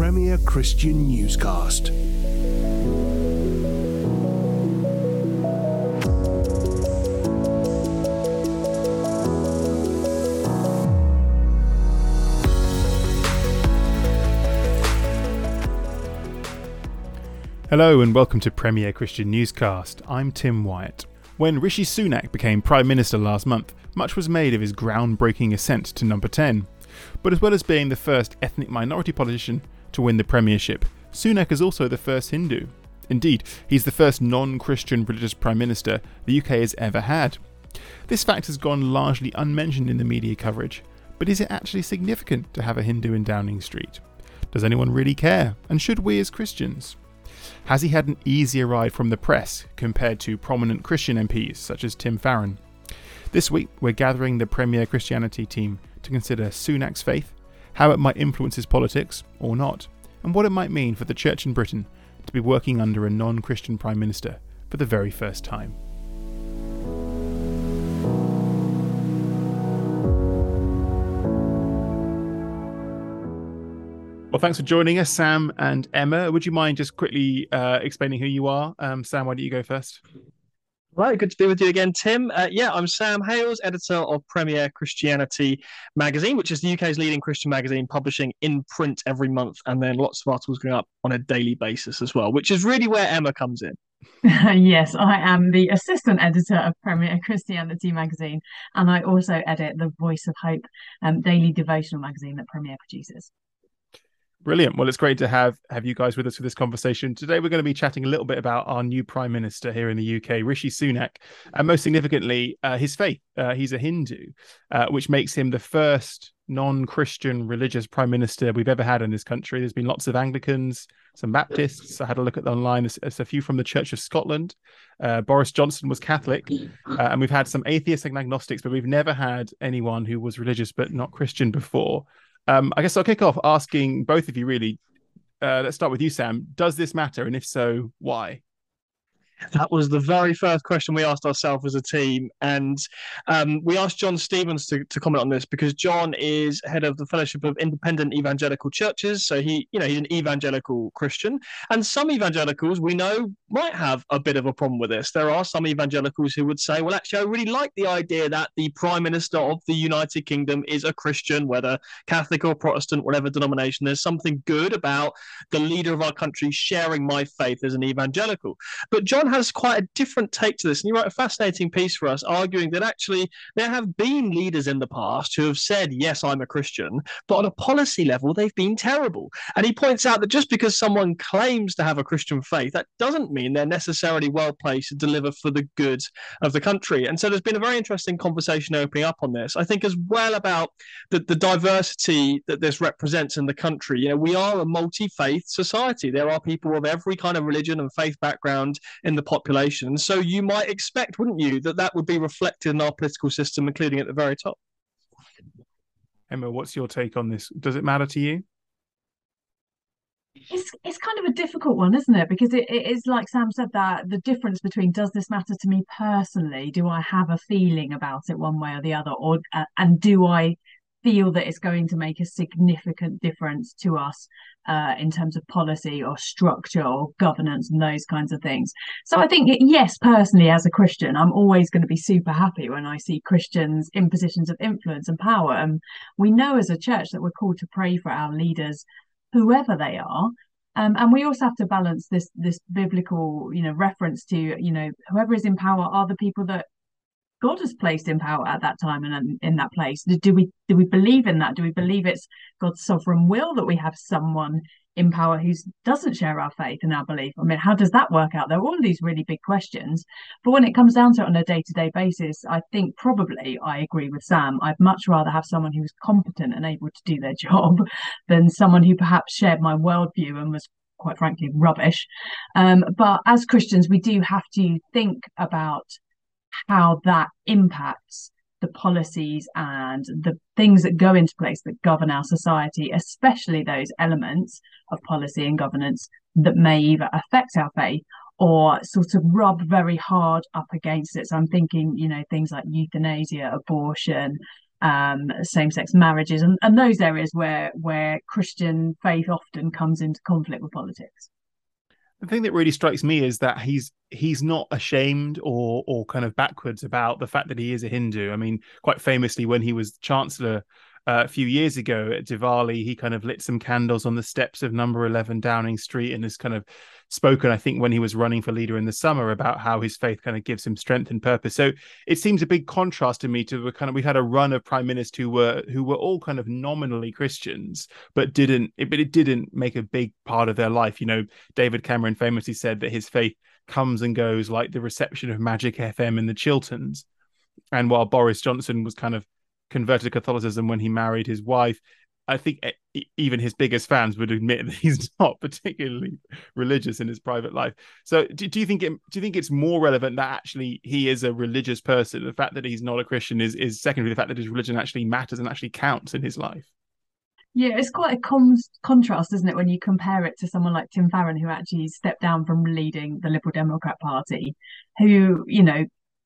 Premier Christian Newscast. Hello and welcome to Premier Christian Newscast. I'm Tim Wyatt. When Rishi Sunak became Prime Minister last month, much was made of his groundbreaking ascent to number 10. But as well as being the first ethnic minority politician to win the premiership, Sunak is also the first Hindu. Indeed, he's the first non Christian religious Prime Minister the UK has ever had. This fact has gone largely unmentioned in the media coverage, but is it actually significant to have a Hindu in Downing Street? Does anyone really care? And should we as Christians? Has he had an easier ride from the press compared to prominent Christian MPs such as Tim Farron? This week, we're gathering the Premier Christianity team to consider Sunak's faith, how it might influence his politics, or not, and what it might mean for the church in Britain to be working under a non Christian Prime Minister for the very first time. Well, thanks for joining us, Sam and Emma. Would you mind just quickly uh, explaining who you are? Um, Sam, why don't you go first? Right, good to be with you again, Tim. Uh, yeah, I'm Sam Hailes, editor of Premier Christianity magazine, which is the UK's leading Christian magazine, publishing in print every month, and then lots of articles going up on a daily basis as well, which is really where Emma comes in. yes, I am the assistant editor of Premier Christianity magazine, and I also edit the Voice of Hope um, daily devotional magazine that Premier produces. Brilliant. Well, it's great to have have you guys with us for this conversation. Today, we're going to be chatting a little bit about our new prime minister here in the UK, Rishi Sunak, and most significantly, uh, his faith. Uh, he's a Hindu, uh, which makes him the first non-Christian religious prime minister we've ever had in this country. There's been lots of Anglicans, some Baptists. I had a look at the online. There's, there's a few from the Church of Scotland. Uh, Boris Johnson was Catholic, uh, and we've had some atheists and agnostics, but we've never had anyone who was religious but not Christian before. Um, I guess I'll kick off asking both of you really. Uh, let's start with you, Sam. Does this matter? And if so, why? That was the very first question we asked ourselves as a team. And um, we asked John Stevens to, to comment on this because John is head of the Fellowship of Independent Evangelical Churches. So he, you know, he's an evangelical Christian. And some evangelicals we know might have a bit of a problem with this. There are some evangelicals who would say, well, actually, I really like the idea that the Prime Minister of the United Kingdom is a Christian, whether Catholic or Protestant, whatever denomination. There's something good about the leader of our country sharing my faith as an evangelical. But John has quite a different take to this. And he wrote a fascinating piece for us arguing that actually there have been leaders in the past who have said, yes, I'm a Christian, but on a policy level, they've been terrible. And he points out that just because someone claims to have a Christian faith, that doesn't mean they're necessarily well placed to deliver for the good of the country. And so there's been a very interesting conversation opening up on this. I think as well about the, the diversity that this represents in the country. You know, we are a multi faith society. There are people of every kind of religion and faith background in the population. So you might expect, wouldn't you, that that would be reflected in our political system, including at the very top. Emma, what's your take on this? Does it matter to you? It's it's kind of a difficult one, isn't it? Because it, it is like Sam said that the difference between does this matter to me personally? Do I have a feeling about it one way or the other, or uh, and do I feel that it's going to make a significant difference to us uh, in terms of policy or structure or governance and those kinds of things. So I think, yes, personally, as a Christian, I'm always going to be super happy when I see Christians in positions of influence and power. And we know as a church that we're called to pray for our leaders, whoever they are. Um, and we also have to balance this this biblical, you know, reference to, you know, whoever is in power are the people that God has placed in power at that time and in that place. Do we do we believe in that? Do we believe it's God's sovereign will that we have someone in power who doesn't share our faith and our belief? I mean, how does that work out? There are all of these really big questions. But when it comes down to it on a day to day basis, I think probably I agree with Sam. I'd much rather have someone who's competent and able to do their job than someone who perhaps shared my worldview and was quite frankly rubbish. Um, but as Christians, we do have to think about how that impacts the policies and the things that go into place that govern our society, especially those elements of policy and governance that may either affect our faith or sort of rub very hard up against it. So I'm thinking, you know, things like euthanasia, abortion, um, same-sex marriages, and, and those areas where where Christian faith often comes into conflict with politics. The thing that really strikes me is that he's he's not ashamed or or kind of backwards about the fact that he is a Hindu. I mean, quite famously, when he was chancellor uh, a few years ago at Diwali, he kind of lit some candles on the steps of number 11 Downing Street and has kind of spoken, I think, when he was running for leader in the summer about how his faith kind of gives him strength and purpose. So it seems a big contrast to me to the kind of we had a run of prime ministers who were who were all kind of nominally Christians, but didn't but it didn't make a big part of their life. You know, David Cameron famously said that his faith comes and goes like the reception of Magic FM in the Chilterns. And while Boris Johnson was kind of converted to Catholicism when he married his wife. I think eh, even his biggest fans would admit that he's not particularly religious in his private life. So, do, do you think it, do you think it's more relevant that actually he is a religious person? The fact that he's not a Christian is is secondary. The fact that his religion actually matters and actually counts in his life. Yeah, it's quite a con- contrast, isn't it, when you compare it to someone like Tim Farron, who actually stepped down from leading the Liberal Democrat Party, who, you know,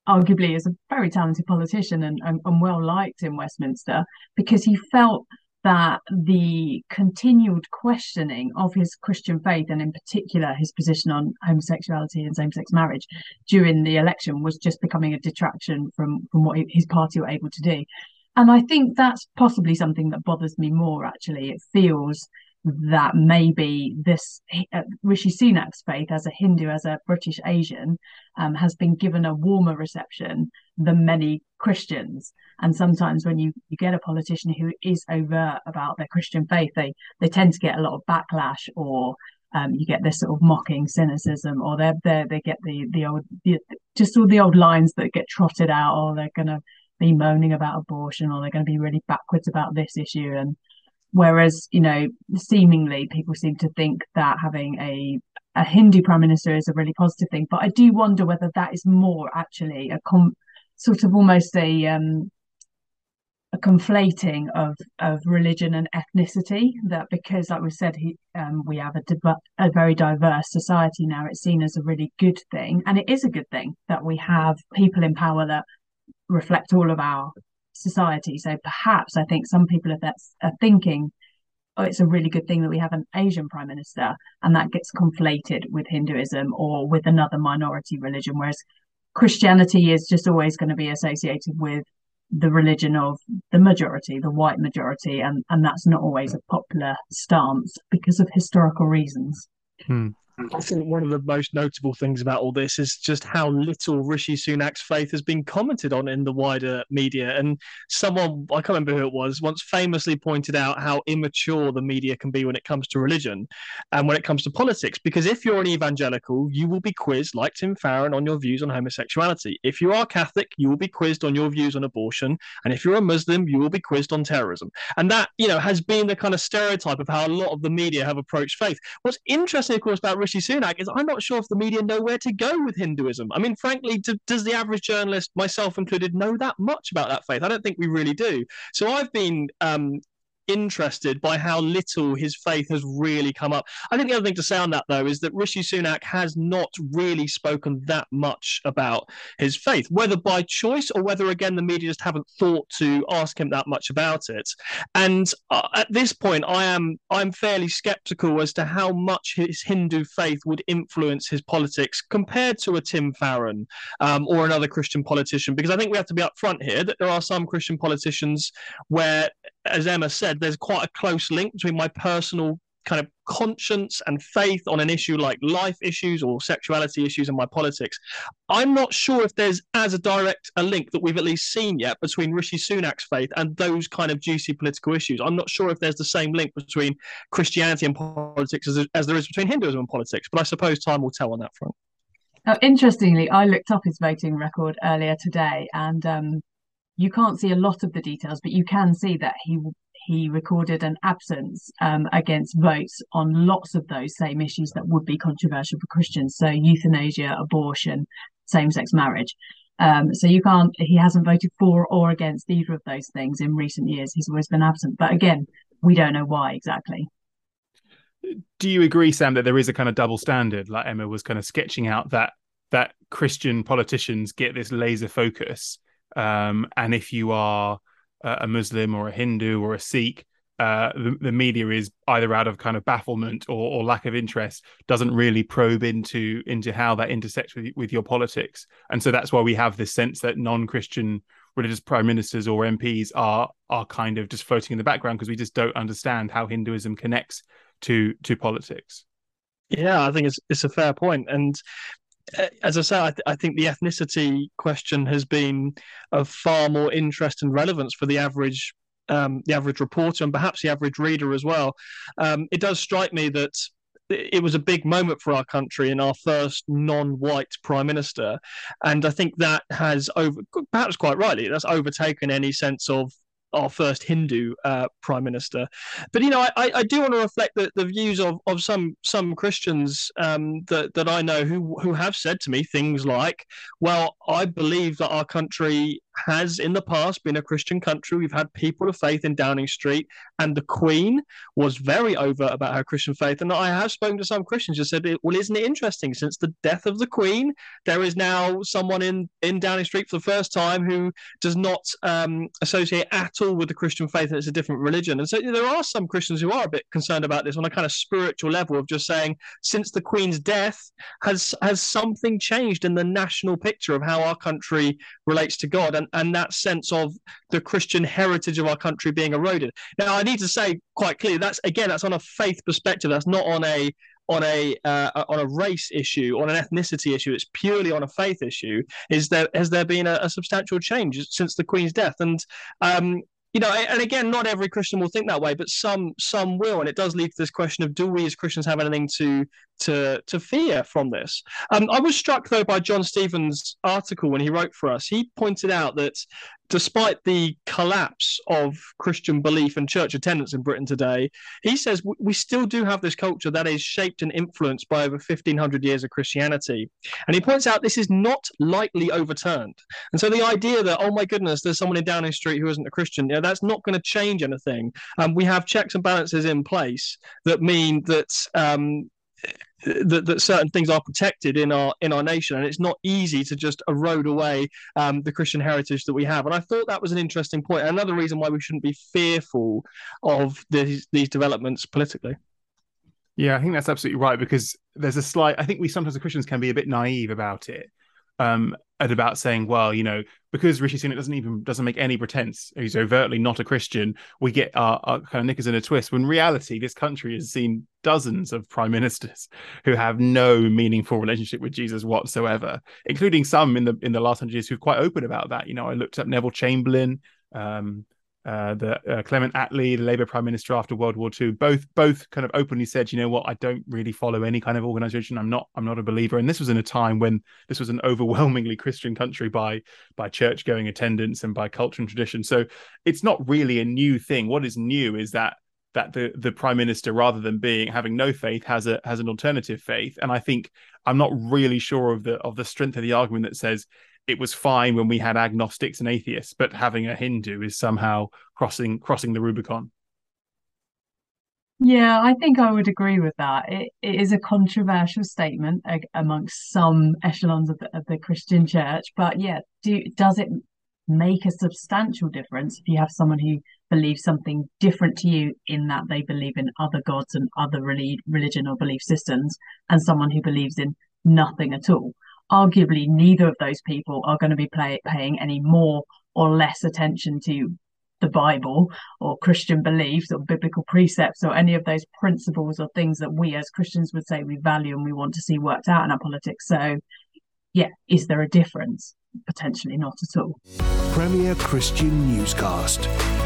arguably is a very talented politician and, and, and well liked in Westminster because he felt that the continued questioning of his Christian faith and in particular his position on homosexuality and same-sex marriage during the election was just becoming a detraction from from what his party were able to do. And I think that's possibly something that bothers me more actually. It feels that maybe this uh, Rishi Sunak's faith as a Hindu, as a British Asian, um, has been given a warmer reception than many Christians. And sometimes when you, you get a politician who is overt about their Christian faith, they they tend to get a lot of backlash or um, you get this sort of mocking cynicism, or they they they get the the old the, just all the old lines that get trotted out, or they're going to be moaning about abortion, or they're going to be really backwards about this issue, and Whereas, you know, seemingly people seem to think that having a a Hindu prime minister is a really positive thing. But I do wonder whether that is more actually a com- sort of almost a um, a conflating of of religion and ethnicity. That because, like we said, he, um, we have a, di- a very diverse society now. It's seen as a really good thing, and it is a good thing that we have people in power that reflect all of our society. So perhaps I think some people are, are thinking, oh, it's a really good thing that we have an Asian prime minister, and that gets conflated with Hinduism or with another minority religion, whereas Christianity is just always going to be associated with the religion of the majority, the white majority, and, and that's not always a popular stance because of historical reasons. Hmm. I think one of the most notable things about all this is just how little Rishi Sunak's faith has been commented on in the wider media. And someone, I can't remember who it was, once famously pointed out how immature the media can be when it comes to religion and when it comes to politics. Because if you're an evangelical, you will be quizzed, like Tim Farron, on your views on homosexuality. If you are Catholic, you will be quizzed on your views on abortion. And if you're a Muslim, you will be quizzed on terrorism. And that, you know, has been the kind of stereotype of how a lot of the media have approached faith. What's interesting, of course, about Rishi Sunak is I'm not sure if the media know where to go with Hinduism. I mean, frankly, do, does the average journalist, myself included, know that much about that faith? I don't think we really do. So I've been um, interested by how little his faith has really come up. I think the other thing to say on that, though, is that Rishi Sunak has not really spoken that much about his faith, whether by choice or whether, again, the media just haven't thought to ask him that much about it. And uh, at this point, I am I'm fairly skeptical as to how much his Hindu faith would influence his politics compared to a Tim Farron um, or another Christian politician, because I think we have to be upfront here that there are some Christian politicians where, as Emma said, there's quite a close link between my personal kind of conscience and faith on an issue like life issues or sexuality issues and my politics. I'm not sure if there's as a direct a link that we've at least seen yet between Rishi Sunak's faith and those kind of juicy political issues. I'm not sure if there's the same link between Christianity and politics as, as there is between Hinduism and politics, but I suppose time will tell on that front. Now, interestingly, I looked up his voting record earlier today, and um, you can't see a lot of the details, but you can see that he he recorded an absence um, against votes on lots of those same issues that would be controversial for Christians. So euthanasia, abortion, same-sex marriage. Um, so you can't. He hasn't voted for or against either of those things in recent years. He's always been absent. But again, we don't know why exactly. Do you agree, Sam, that there is a kind of double standard, like Emma was kind of sketching out that that Christian politicians get this laser focus, um, and if you are a Muslim or a Hindu or a Sikh, uh, the, the media is either out of kind of bafflement or, or, lack of interest, doesn't really probe into into how that intersects with with your politics, and so that's why we have this sense that non-Christian religious prime ministers or MPs are are kind of just floating in the background because we just don't understand how Hinduism connects to to politics. Yeah, I think it's it's a fair point, and as I say, I, th- I, think the ethnicity question has been of far more interest and relevance for the average um, the average reporter and perhaps the average reader as well. Um, it does strike me that it was a big moment for our country and our first non-white prime minister, and I think that has over perhaps quite rightly that's overtaken any sense of our first Hindu uh, prime minister. But you know, I, I do want to reflect the, the views of, of some some Christians um, that that I know who who have said to me things like, "Well, I believe that our country has in the past been a Christian country. We've had people of faith in Downing Street, and the Queen was very overt about her Christian faith. And I have spoken to some Christians who said, "Well, isn't it interesting? Since the death of the Queen, there is now someone in in Downing Street for the first time who does not um, associate at all with the Christian faith, and it's a different religion." And so there are some Christians who are a bit concerned about this on a kind of spiritual level of just saying, since the Queen's death, has has something changed in the national picture of how our country relates to God? And and, and that sense of the Christian heritage of our country being eroded. Now, I need to say quite clearly that's again that's on a faith perspective. That's not on a on a uh, on a race issue, on an ethnicity issue. It's purely on a faith issue. Is there has there been a, a substantial change since the Queen's death? And um, you know, and again, not every Christian will think that way, but some some will, and it does lead to this question of: Do we as Christians have anything to to to fear from this? Um, I was struck though by John Stevens' article when he wrote for us. He pointed out that despite the collapse of Christian belief and church attendance in Britain today, he says we still do have this culture that is shaped and influenced by over 1500 years of Christianity. And he points out this is not lightly overturned. And so the idea that, oh my goodness, there's someone in Downing Street who isn't a Christian, you know, that's not going to change anything. Um, we have checks and balances in place that mean that um, that, that certain things are protected in our in our nation, and it's not easy to just erode away um, the Christian heritage that we have. And I thought that was an interesting point. Another reason why we shouldn't be fearful of these these developments politically. Yeah, I think that's absolutely right because there's a slight. I think we sometimes as Christians can be a bit naive about it, um, about saying, well, you know, because Rishi Sunak doesn't even doesn't make any pretense, he's overtly not a Christian. We get our, our kind of knickers in a twist. When reality, this country has seen dozens of prime ministers who have no meaningful relationship with Jesus whatsoever, including some in the in the last hundred years who've quite open about that. You know, I looked up Neville Chamberlain. Um, uh, the uh, Clement Attlee, the Labour Prime Minister after World War II, both both kind of openly said, you know what, I don't really follow any kind of organisation. I'm not I'm not a believer. And this was in a time when this was an overwhelmingly Christian country by by church going attendance and by culture and tradition. So it's not really a new thing. What is new is that that the the prime minister rather than being having no faith has a has an alternative faith and i think i'm not really sure of the of the strength of the argument that says it was fine when we had agnostics and atheists, but having a Hindu is somehow crossing crossing the Rubicon. Yeah, I think I would agree with that. It, it is a controversial statement amongst some echelons of the, of the Christian church, but yeah, do does it make a substantial difference if you have someone who believes something different to you in that they believe in other gods and other religion or belief systems, and someone who believes in nothing at all? Arguably neither of those people are going to be play, paying any more or less attention to the Bible or Christian beliefs or biblical precepts or any of those principles or things that we as Christians would say we value and we want to see worked out in our politics. So, yeah, is there a difference? Potentially not at all. Premier Christian Newscast.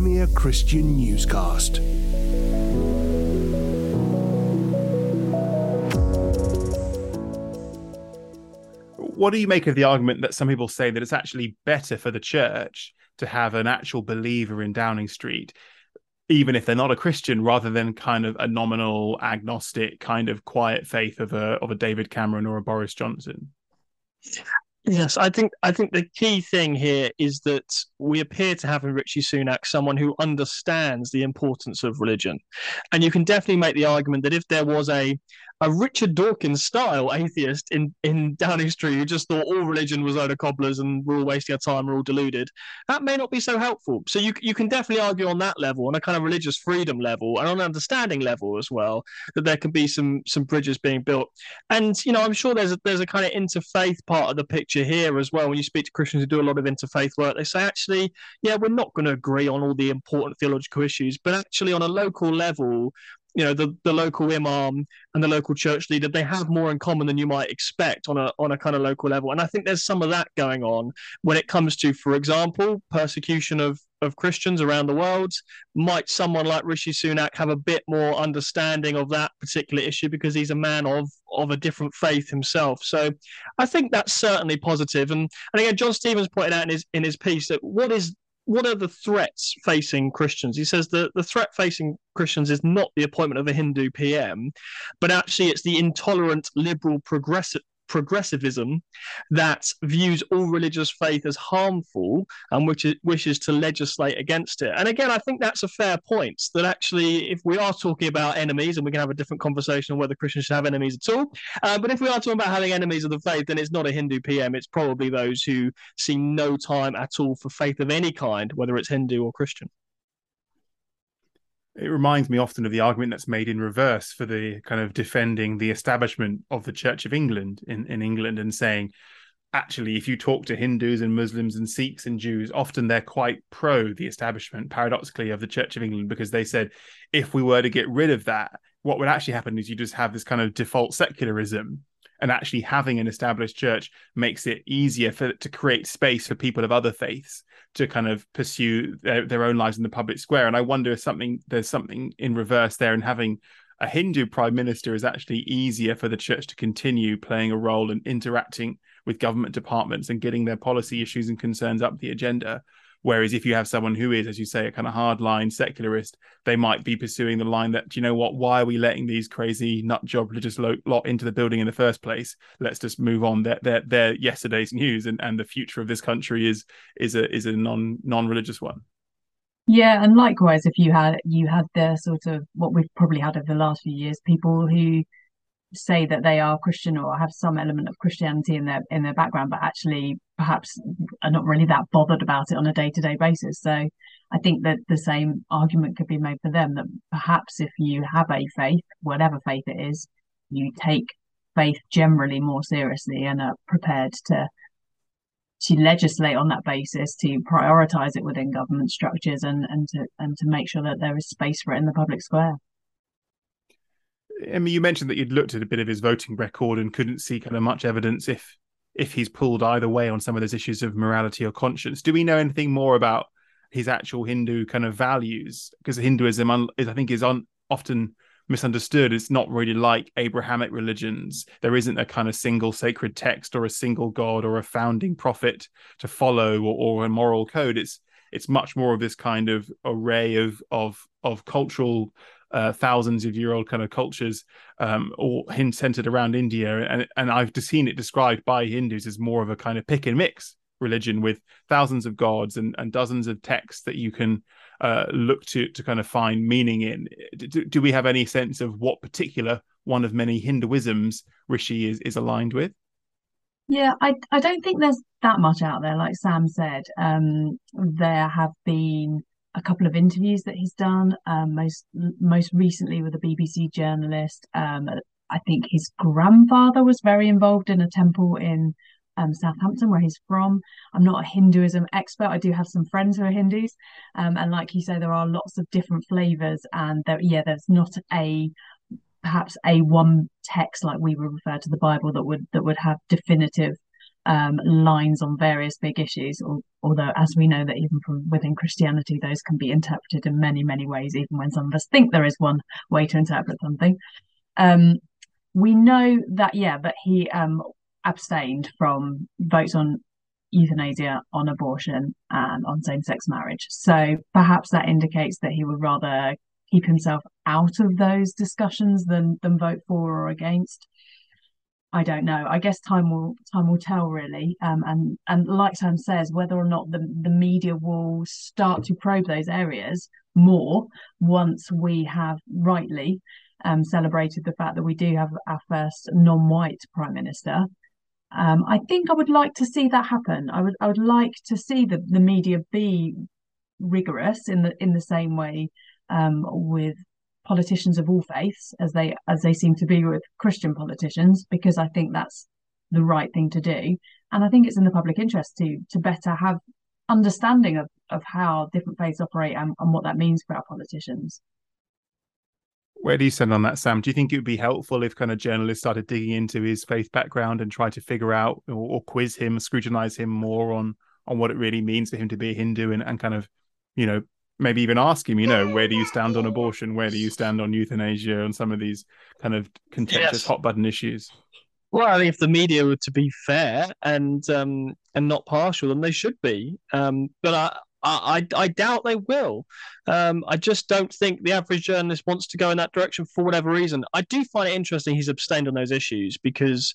Premier Christian Newscast. What do you make of the argument that some people say that it's actually better for the church to have an actual believer in Downing Street, even if they're not a Christian, rather than kind of a nominal agnostic kind of quiet faith of a of a David Cameron or a Boris Johnson? Yes, I think I think the key thing here is that we appear to have in Rishi Sunak someone who understands the importance of religion, and you can definitely make the argument that if there was a a Richard Dawkins style atheist in, in Downing Street who just thought all religion was load of cobblers and we're all wasting our time, we're all deluded, that may not be so helpful. So you you can definitely argue on that level, on a kind of religious freedom level and on an understanding level as well, that there can be some some bridges being built. And you know, I'm sure there's a, there's a kind of interfaith part of the picture here as well. When you speak to Christians who do a lot of interfaith work, they say actually, yeah, we're not going to agree on all the important theological issues, but actually on a local level, you know the, the local imam and the local church leader they have more in common than you might expect on a on a kind of local level. And i think there's some of that going on when it comes to for example persecution of of christians around the world. Might someone like rishi sunak have a bit more understanding of that particular issue because he's a man of of a different faith himself? So i think that's certainly positive. And and again john stevens pointed out in his in his piece that what is what are the threats facing Christians? He says that the threat facing Christians is not the appointment of a Hindu PM, but actually it's the intolerant liberal progressive progressivism that views all religious faith as harmful and which wishes to legislate against it. And again, I think that's a fair point that actually, if we are talking about enemies, and we can have a different conversation on whether Christians should have enemies at all, uh, but if we are talking about having enemies of the faith, then it's not a Hindu PM, it's probably those who see no time at all for faith of any kind, whether it's Hindu or Christian it reminds me often of the argument that's made in reverse for the kind of defending the establishment of the Church of England in, in England and saying, actually, if you talk to Hindus and Muslims and Sikhs and Jews, often they're quite pro the establishment, paradoxically, of the Church of England, because they said if we were to get rid of that, what would actually happen is you just have this kind of default secularism and actually having an established church makes it easier for to create space for people of other faiths to kind of pursue their, their own lives in the public square. And i wonder if something there's something in reverse there and having a hindu prime minister is actually easier for the church to continue playing a role in interacting with government departments and getting their policy issues and concerns up the agenda Whereas if you have someone who is, as you say, a kind of hardline secularist, they might be pursuing the line that, you know what, why are we letting these crazy nut job religious lot into the building in the first place? Let's just move on. They're, they're, they're yesterday's news, and, and the future of this country is is a is a non non religious one. Yeah, and likewise, if you had you had the sort of what we've probably had over the last few years, people who say that they are Christian or have some element of Christianity in their in their background, but actually perhaps are not really that bothered about it on a day to day basis. So I think that the same argument could be made for them that perhaps if you have a faith, whatever faith it is, you take faith generally more seriously and are prepared to to legislate on that basis, to prioritize it within government structures and, and to and to make sure that there is space for it in the public square. I mean, you mentioned that you'd looked at a bit of his voting record and couldn't see kind of much evidence if if he's pulled either way on some of those issues of morality or conscience. Do we know anything more about his actual Hindu kind of values? Because Hinduism is, I think, is on, often misunderstood. It's not really like Abrahamic religions. There isn't a kind of single sacred text or a single god or a founding prophet to follow or, or a moral code. It's it's much more of this kind of array of of of cultural uh, thousands of year old kind of cultures, um, all centered around India. And, and I've seen it described by Hindus as more of a kind of pick and mix religion with thousands of gods and, and dozens of texts that you can uh, look to to kind of find meaning in. Do, do, we have any sense of what particular one of many Hinduisms Rishi is, is aligned with? Yeah, I I don't think there's that much out there. Like Sam said, um, there have been a couple of interviews that he's done. Um, most most recently with a BBC journalist. Um, I think his grandfather was very involved in a temple in um, Southampton, where he's from. I'm not a Hinduism expert. I do have some friends who are Hindus, um, and like you say, there are lots of different flavors. And there, yeah, there's not a perhaps a one text like we would refer to the Bible that would that would have definitive um, lines on various big issues. Although, as we know, that even from within Christianity, those can be interpreted in many, many ways, even when some of us think there is one way to interpret something. Um, we know that, yeah, that he um, abstained from votes on euthanasia, on abortion, and on same sex marriage. So perhaps that indicates that he would rather keep himself out of those discussions than than vote for or against. I don't know. I guess time will time will tell, really. Um, and and like Sam says, whether or not the the media will start to probe those areas more once we have rightly um, celebrated the fact that we do have our first non-white prime minister. Um, I think I would like to see that happen. I would I would like to see the, the media be rigorous in the in the same way um, with politicians of all faiths as they as they seem to be with Christian politicians, because I think that's the right thing to do. And I think it's in the public interest to to better have understanding of, of how different faiths operate and, and what that means for our politicians. Where do you stand on that, Sam? Do you think it would be helpful if kind of journalists started digging into his faith background and try to figure out or, or quiz him, scrutinize him more on on what it really means for him to be a Hindu and, and kind of, you know, maybe even ask him, you know, where do you stand on abortion? Where do you stand on euthanasia and some of these kind of contentious yes. hot button issues? Well, I think if the media were to be fair and um, and not partial, then they should be. Um, but I, I, I doubt they will. Um, I just don't think the average journalist wants to go in that direction for whatever reason. I do find it interesting he's abstained on those issues because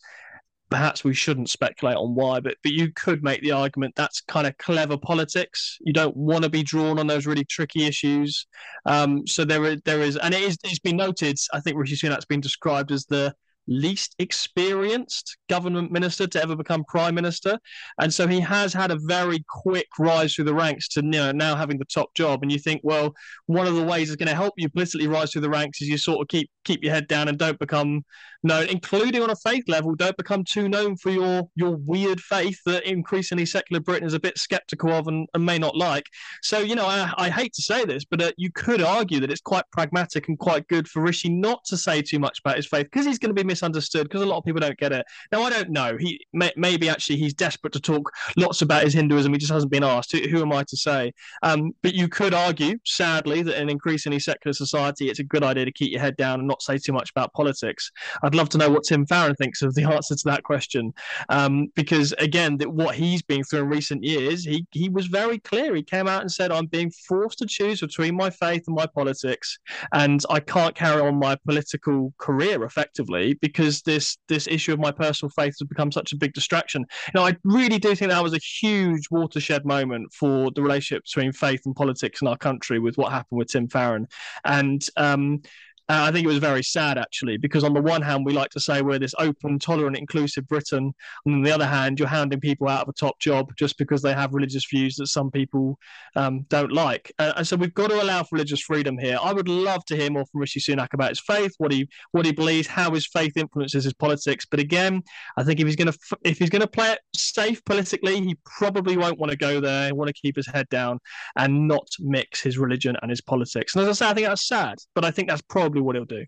perhaps we shouldn't speculate on why, but but you could make the argument that's kind of clever politics. You don't want to be drawn on those really tricky issues. Um, so there is there is, and it is it's been noted. I think Rishi Sunak's been described as the least experienced government minister to ever become prime minister. And so he has had a very quick rise through the ranks to you know, now having the top job. And you think, well, one of the ways is going to help you politically rise through the ranks is you sort of keep keep your head down and don't become known, including on a faith level, don't become too known for your your weird faith that increasingly secular Britain is a bit skeptical of and, and may not like. So, you know, I, I hate to say this, but uh, you could argue that it's quite pragmatic and quite good for Rishi not to say too much about his faith because he's going to be misunderstood because a lot of people don't get it. Now, I don't know. He may, maybe actually he's desperate to talk lots about his Hinduism. He just hasn't been asked. Who, who am I to say? Um, but you could argue, sadly, that in increasingly secular society, it's a good idea to keep your head down and not say too much about politics. I'd love to know what Tim Farron thinks of the answer to that question, um, because again, that what he's been through in recent years, he he was very clear. He came out and said, "I'm being forced to choose between my faith and my politics, and I can't carry on my political career effectively because this this issue of my personal faith has become such a big distraction. Know, I really do think that was a huge watershed moment for the relationship between faith and politics in our country with what happened with Tim Farron, and um, uh, I think it was very sad, actually, because on the one hand, we like to say we're this open, tolerant, inclusive Britain. And on the other hand, you're handing people out of a top job just because they have religious views that some people um, don't like. Uh, and so we've got to allow for religious freedom here. I would love to hear more from Rishi Sunak about his faith, what he what he believes, how his faith influences his politics. But again, I think if he's going to if he's going to play it safe politically, he probably won't want to go there. He want to keep his head down and not mix his religion and his politics. And as I say, I think that's sad, but I think that's probably probably what he'll do.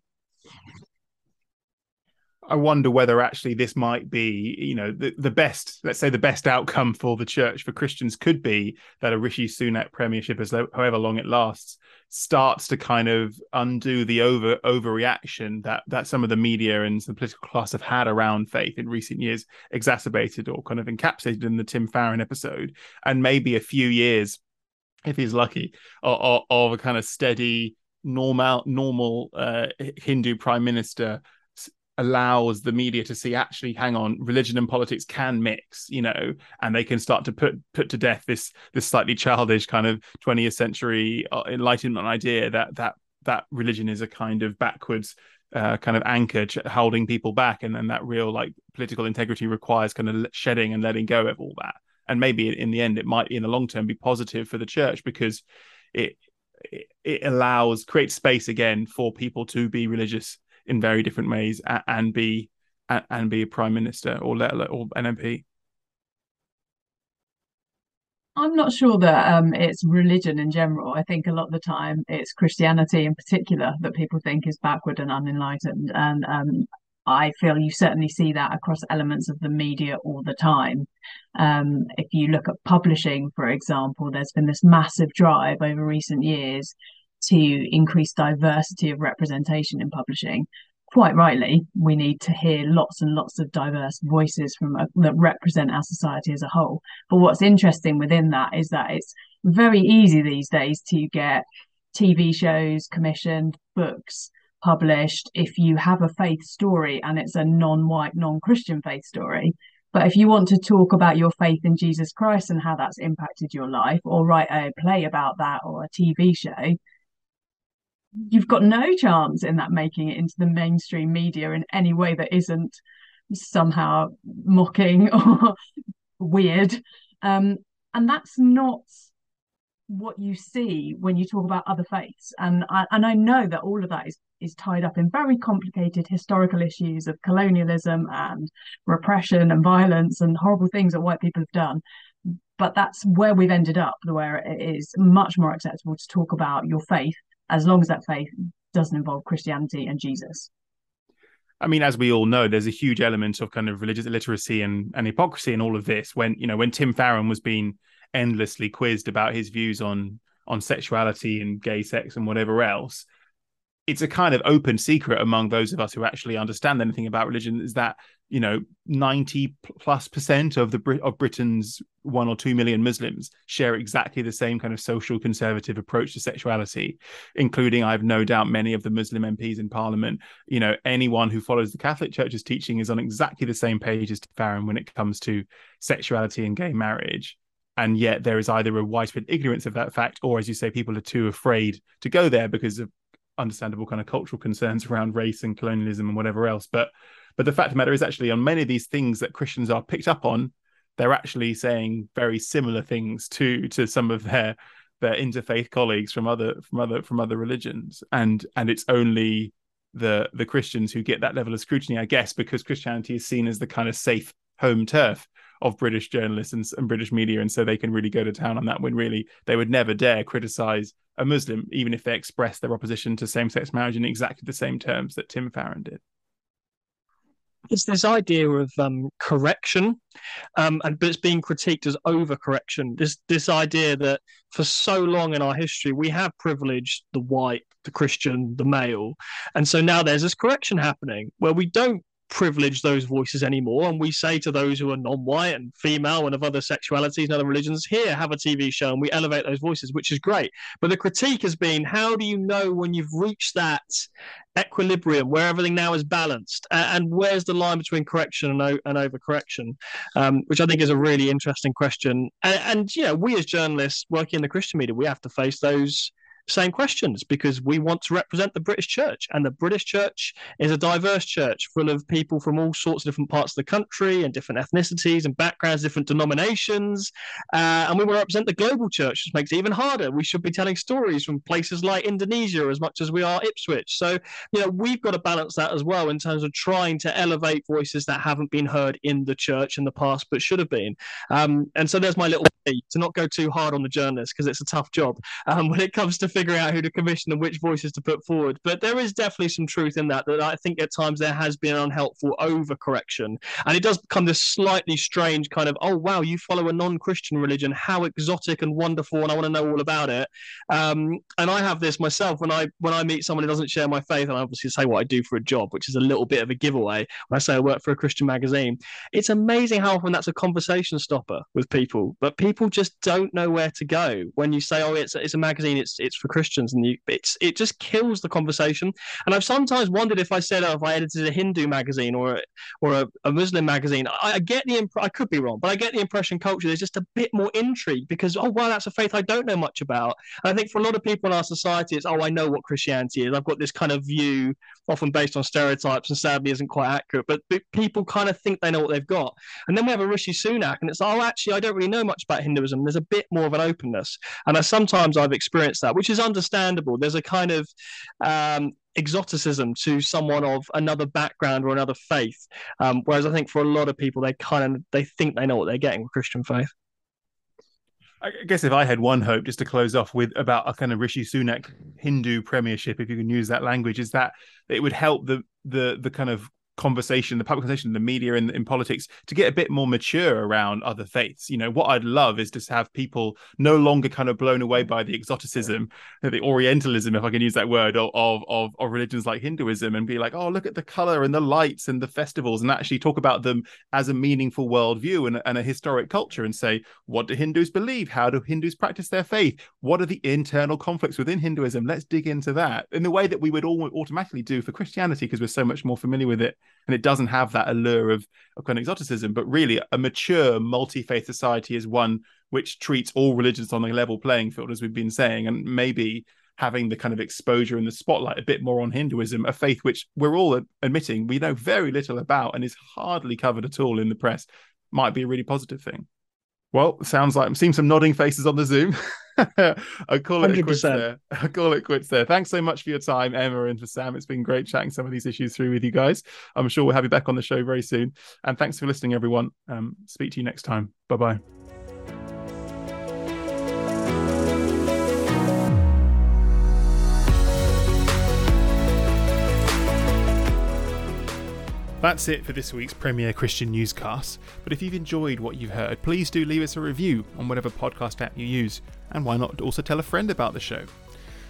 I wonder whether actually this might be, you know, the, the best, let's say the best outcome for the church for Christians could be that a Rishi Sunak premiership, as however long it lasts, starts to kind of undo the over overreaction that that some of the media and the political class have had around faith in recent years, exacerbated or kind of encapsulated in the Tim Farron episode, and maybe a few years, if he's lucky, of, of a kind of steady normal normal uh, Hindu prime minister allows the media to see actually hang on religion and politics can mix you know and they can start to put put to death this this slightly childish kind of 20th century uh, enlightenment idea that that that religion is a kind of backwards uh, kind of anchor ch- holding people back and then that real like political integrity requires kind of shedding and letting go of all that. And maybe in the end it might in the long term be positive for the church because it it allows creates space again for people to be religious in very different ways and, and be and, and, be a prime minister or let or an MP. I'm not sure that um, it's religion in general. I think a lot of the time it's Christianity in particular that people think is backward and unenlightened. And um, I feel you certainly see that across elements of the media all the time. Um, if you look at publishing, for example, there's been this massive drive over recent years to increase diversity of representation in publishing. Quite rightly, we need to hear lots and lots of diverse voices from uh, that represent our society as a whole. But what's interesting within that is that it's very easy these days to get TV shows commissioned, books published if you have a faith story and it's a non-white non-christian faith story but if you want to talk about your faith in jesus christ and how that's impacted your life or write a play about that or a tv show you've got no chance in that making it into the mainstream media in any way that isn't somehow mocking or weird. Um, and that's not what you see when you talk about other faiths. And I, and I know that all of that is is tied up in very complicated historical issues of colonialism and repression and violence and horrible things that white people have done. But that's where we've ended up, where it is much more acceptable to talk about your faith as long as that faith doesn't involve Christianity and Jesus. I mean, as we all know, there's a huge element of kind of religious illiteracy and, and hypocrisy in all of this. When you know, when Tim Farron was being endlessly quizzed about his views on on sexuality and gay sex and whatever else, it's a kind of open secret among those of us who actually understand anything about religion is that you know 90 plus percent of the of Britain's 1 or 2 million Muslims share exactly the same kind of social conservative approach to sexuality including I've no doubt many of the Muslim MPs in parliament. You know anyone who follows the Catholic Church's teaching is on exactly the same page as Farron when it comes to sexuality and gay marriage. And yet there is either a widespread ignorance of that fact or as you say people are too afraid to go there because of understandable kind of cultural concerns around race and colonialism and whatever else. But but the fact of the matter is actually on many of these things that Christians are picked up on, they're actually saying very similar things to to some of their their interfaith colleagues from other from other from other religions. And and it's only the the Christians who get that level of scrutiny, I guess, because Christianity is seen as the kind of safe home turf of British journalists and, and, British media, and so they can really go to town on that. When really they would never dare criticize a Muslim, even if they express their opposition to same-sex marriage in exactly the same terms that Tim Farron did. It's this idea of um, correction, um, and but it's being critiqued as overcorrection. This this idea that for so long in our history we have privileged the white, the Christian, the male, and so now there's this correction happening where we don't privilege those voices anymore. And we say to those who are non white and female and of other sexualities and other religions, here, have a TV show and we elevate those voices, which is great. But the critique has been how do you know when you've reached that equilibrium where everything now is balanced? And where's the line between correction and, o- and overcorrection? Um, which I think is a really interesting question. And, and, you know, we as journalists working in the Christian media, we have to face those same questions because we want to represent the British church. And the British church is a diverse church full of people from all sorts of different parts of the country and different ethnicities and backgrounds, different denominations. Uh, and we want to represent the global church, which makes it even harder. We should be telling stories from places like Indonesia as much as we are Ipswich. So, you know, we've got to balance that as well in terms of trying to elevate voices that haven't been heard in the church in the past but should have been. Um, and so there's my little plea to not go too hard on the journalists because it's a tough job um, when it comes to figuring out who to commission and which voices to put forward. But there is definitely some truth in that. That I think at times there has been unhelpful overcorrection, and it does become this slightly strange kind of, oh wow, you follow a non-Christian religion, how exotic and wonderful, and I want to know all about it. Um, and I have this myself when I when I meet someone who doesn't share my faith, and I obviously say what I do for a job, which is a little bit of a giveaway. When I say I work for a Christian magazine, it's amazing how often that's a conversation stopper with people. But people just don't know where to go when you say, oh, it's it's a magazine, it's it's for Christians and it's it just kills the conversation. And I've sometimes wondered if I said, oh, if I edited a Hindu magazine or a, or a, a Muslim magazine, I, I get the imp- I could be wrong, but I get the impression culture there's just a bit more intrigue because oh wow, that's a faith I don't know much about. And I think for a lot of people in our society, it's oh I know what Christianity is. I've got this kind of view, often based on stereotypes, and sadly isn't quite accurate. But, but people kind of think they know what they've got. And then we have a Rishi Sunak, and it's oh actually I don't really know much about Hinduism. There's a bit more of an openness, and I sometimes I've experienced that, which is understandable understandable. There's a kind of um, exoticism to someone of another background or another faith. Um, whereas I think for a lot of people, they kind of they think they know what they're getting with Christian faith. I guess if I had one hope, just to close off with about a kind of Rishi Sunak Hindu premiership, if you can use that language, is that it would help the the the kind of conversation, the public conversation, the media in, in politics to get a bit more mature around other faiths. You know, what I'd love is to have people no longer kind of blown away by the exoticism, the Orientalism, if I can use that word, of, of, of religions like Hinduism and be like, oh, look at the color and the lights and the festivals and actually talk about them as a meaningful worldview and, and a historic culture and say, what do Hindus believe? How do Hindus practice their faith? What are the internal conflicts within Hinduism? Let's dig into that in the way that we would all automatically do for Christianity because we're so much more familiar with it and it doesn't have that allure of, kind of exoticism. But really, a mature multi faith society is one which treats all religions on a level playing field, as we've been saying, and maybe having the kind of exposure and the spotlight a bit more on Hinduism, a faith which we're all admitting we know very little about and is hardly covered at all in the press, might be a really positive thing. Well, sounds like I'm seeing some nodding faces on the Zoom. I call it 100%. quits there. I call it quits there. Thanks so much for your time, Emma, and for Sam. It's been great chatting some of these issues through with you guys. I'm sure we'll have you back on the show very soon. And thanks for listening, everyone. Um, speak to you next time. Bye bye. That's it for this week's Premier Christian Newscast. But if you've enjoyed what you've heard, please do leave us a review on whatever podcast app you use, and why not also tell a friend about the show?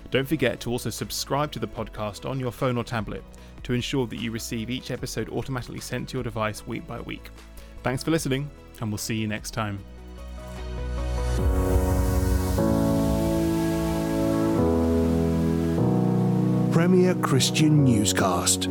Don't forget to also subscribe to the podcast on your phone or tablet to ensure that you receive each episode automatically sent to your device week by week. Thanks for listening, and we'll see you next time. Premier Christian Newscast.